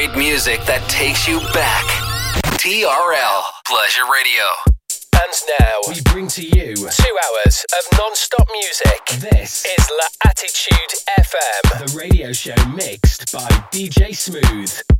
great music that takes you back. TRL Pleasure Radio. And now we bring to you two hours of non-stop music. This is L'Attitude FM, the radio show mixed by DJ Smooth.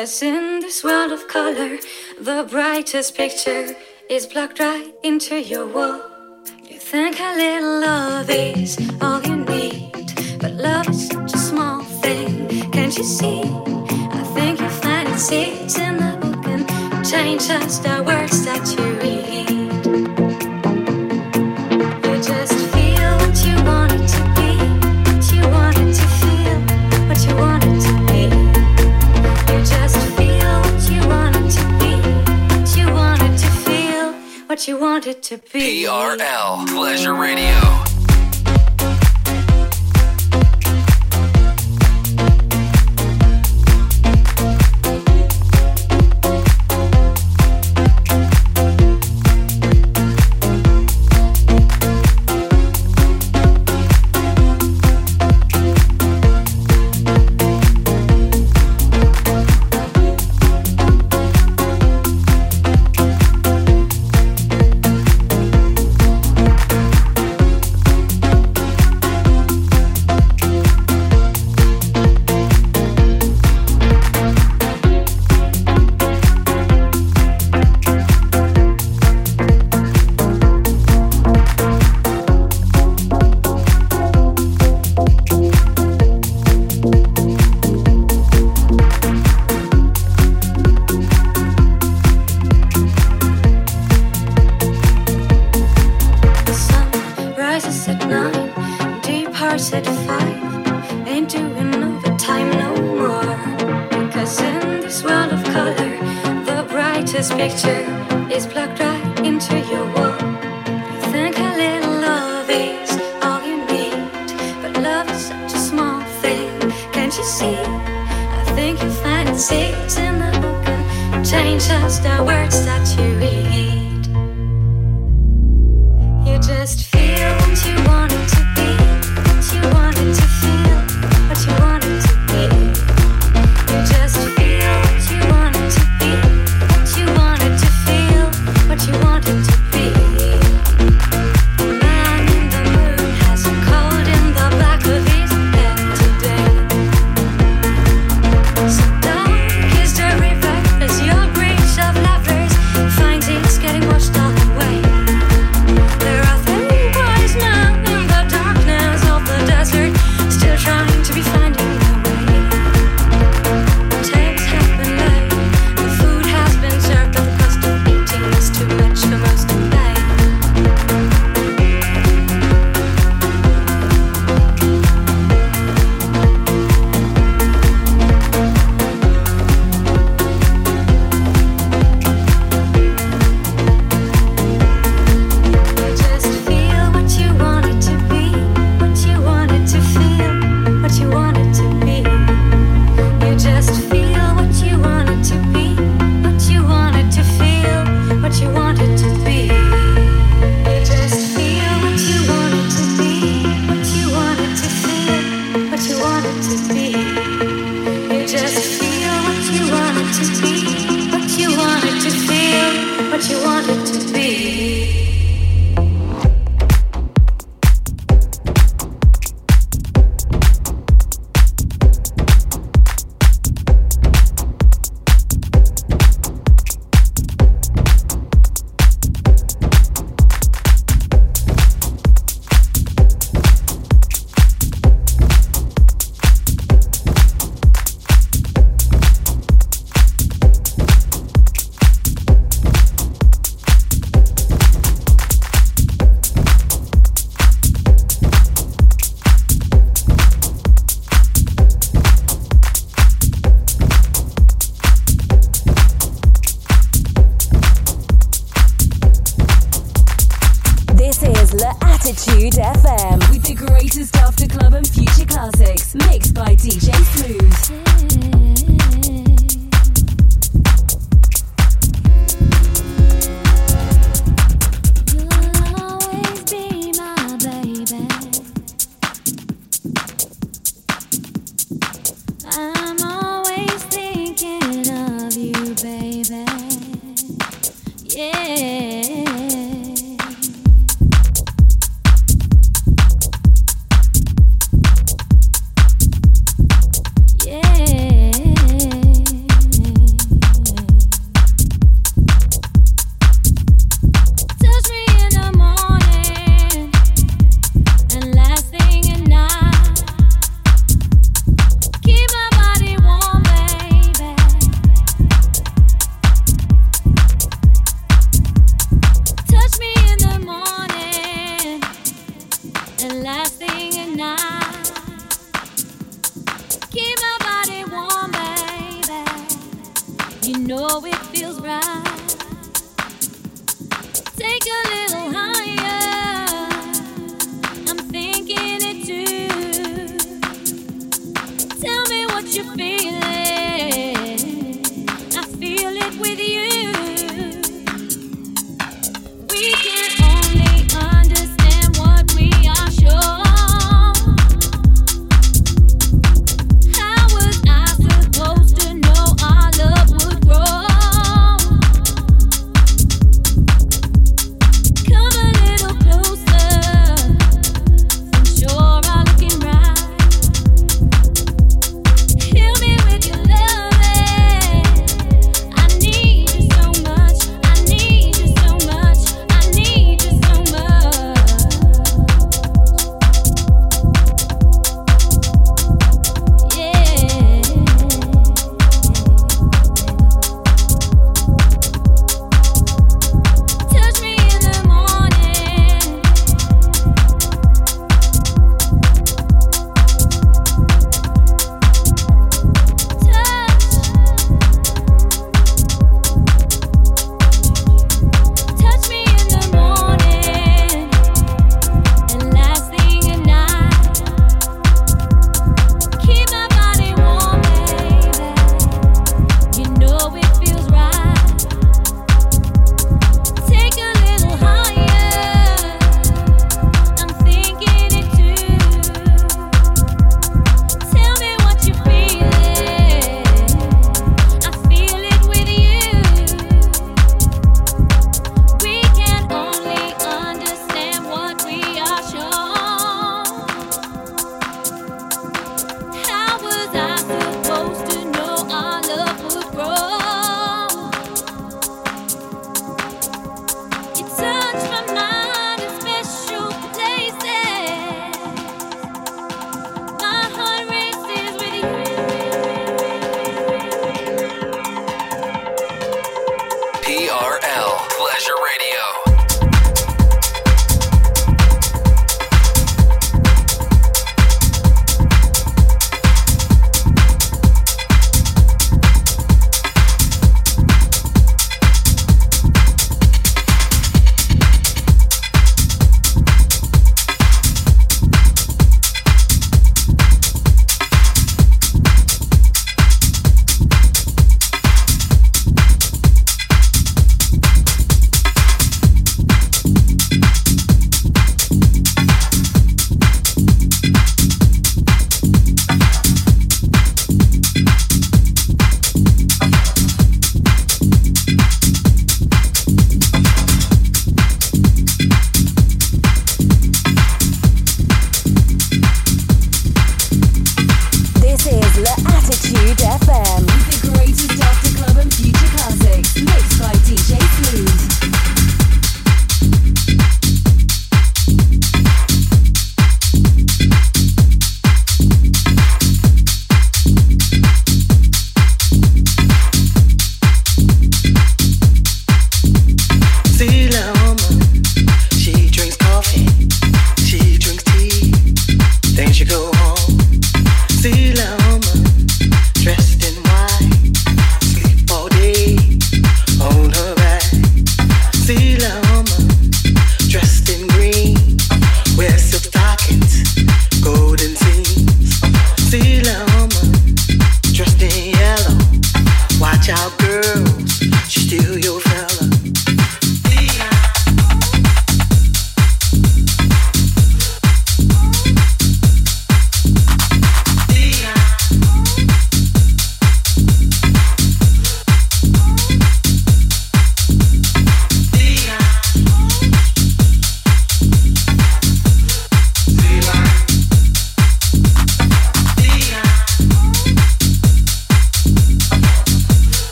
Cause in this world of color, the brightest picture is plugged right into your wall. You think a little love is all you need, but love is such a small thing. Can't you see? I think you find it seeds in the book and change just the words that you what you want it to be. TRL Pleasure Radio.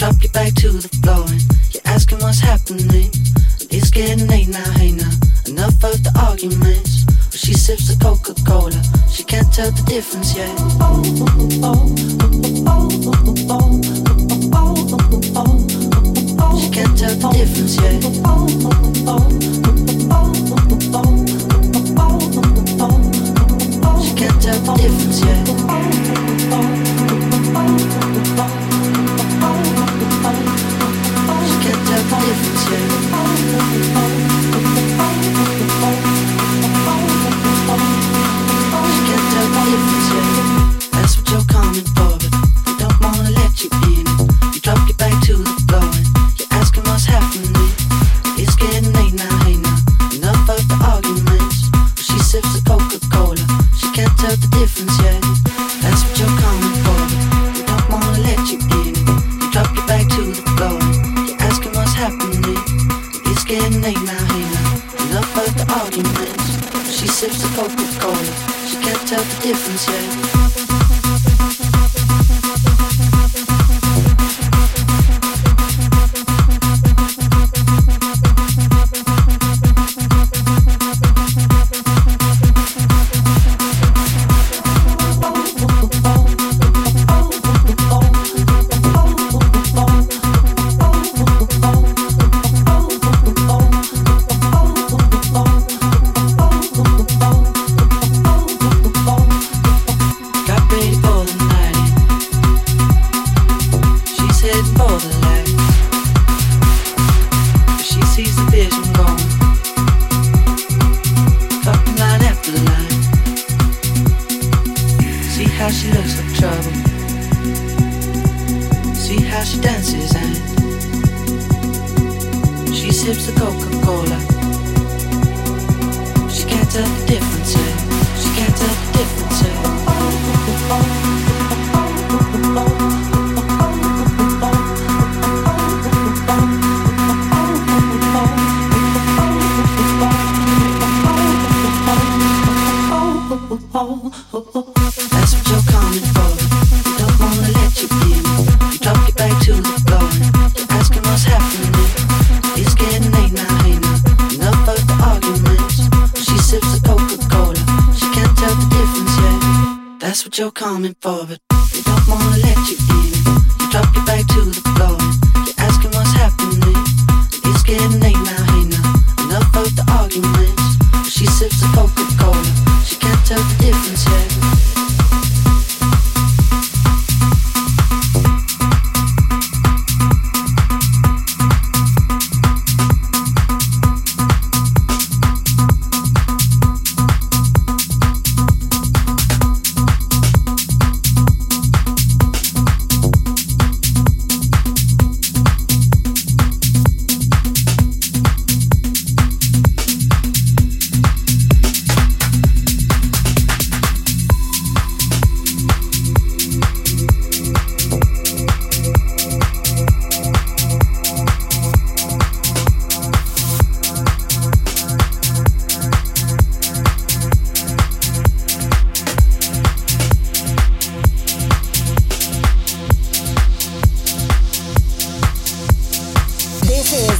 drop your back to the floor and you're asking what's happening. And it's getting late now, hey now. Enough of the arguments. But she sips the Coca Cola, she can't tell the difference yet. Oh, she can't tell the difference yet. She can't tell the difference yeah.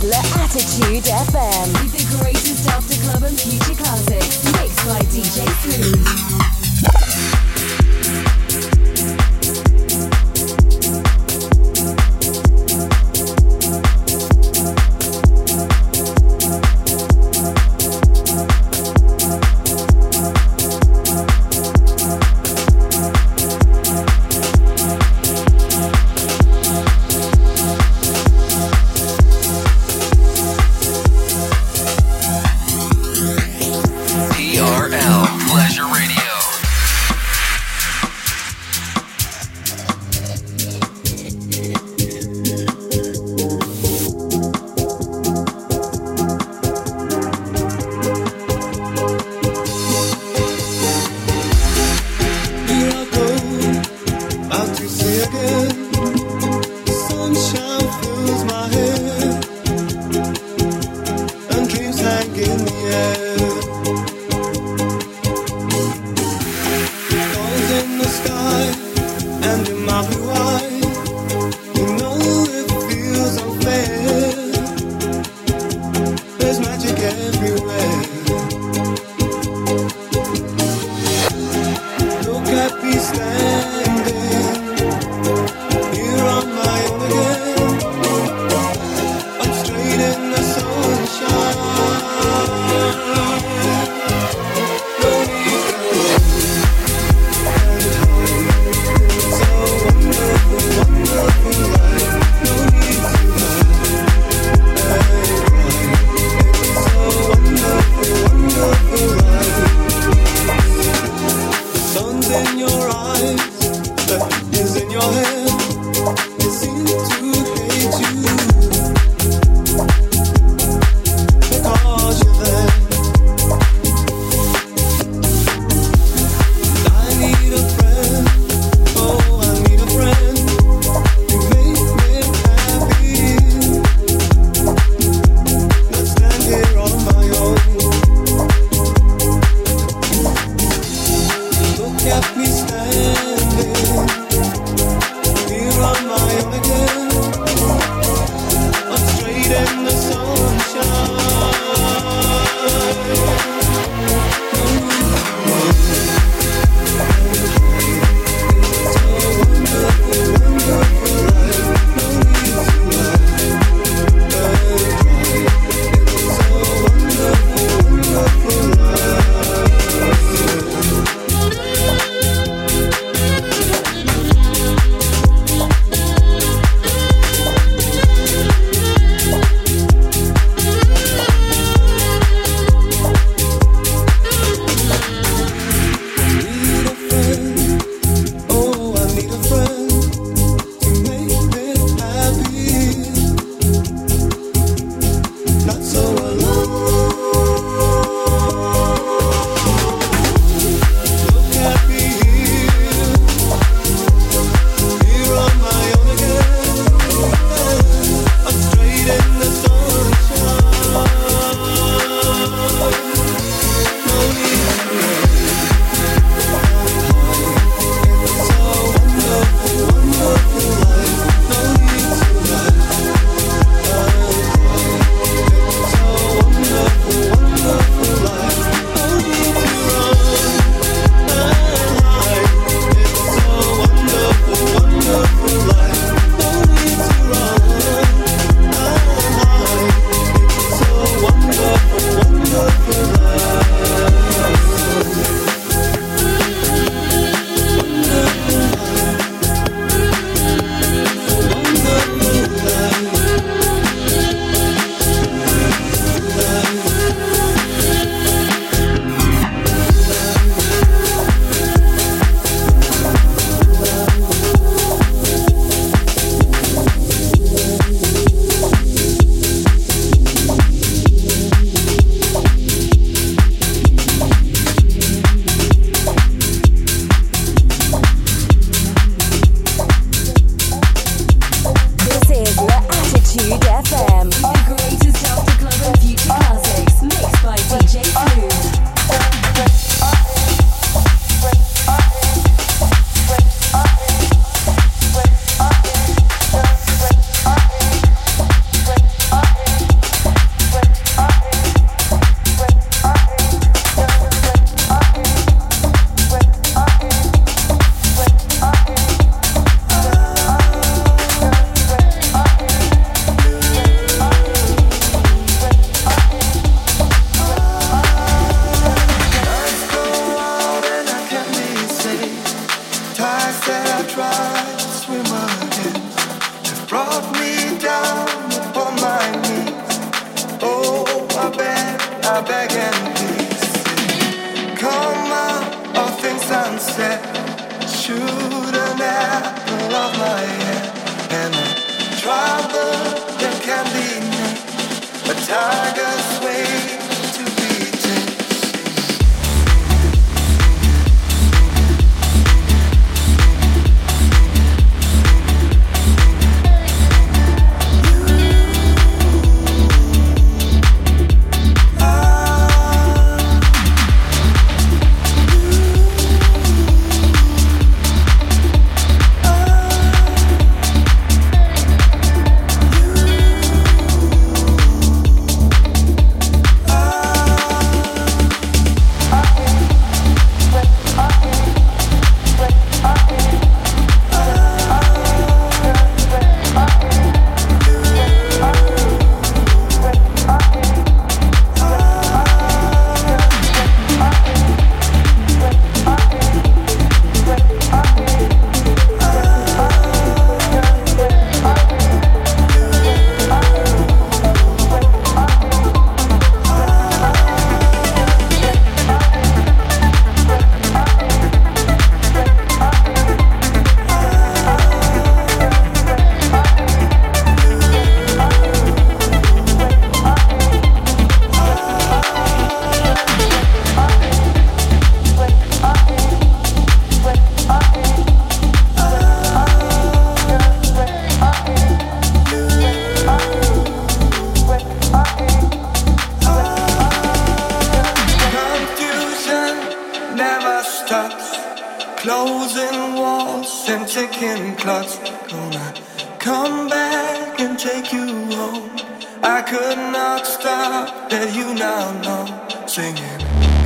This is L'Attitude FM. The greatest after club and future classics mixed by DJ Smooth.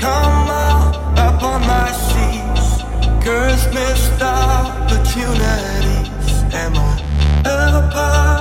Come out up on my seas, curse missed opportunities. Am I apart?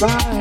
goodbye.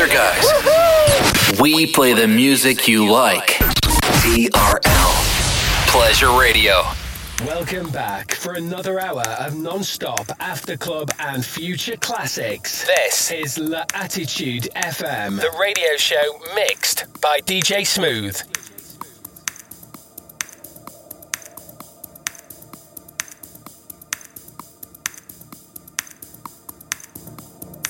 Other guys. We play the music you like. TRL Pleasure Radio. Welcome back for another hour of non-stop after club and future classics. This is La Attitude FM, the radio show mixed by DJ Smooth.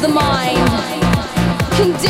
the mind, condition,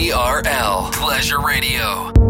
TRL Pleasure Radio.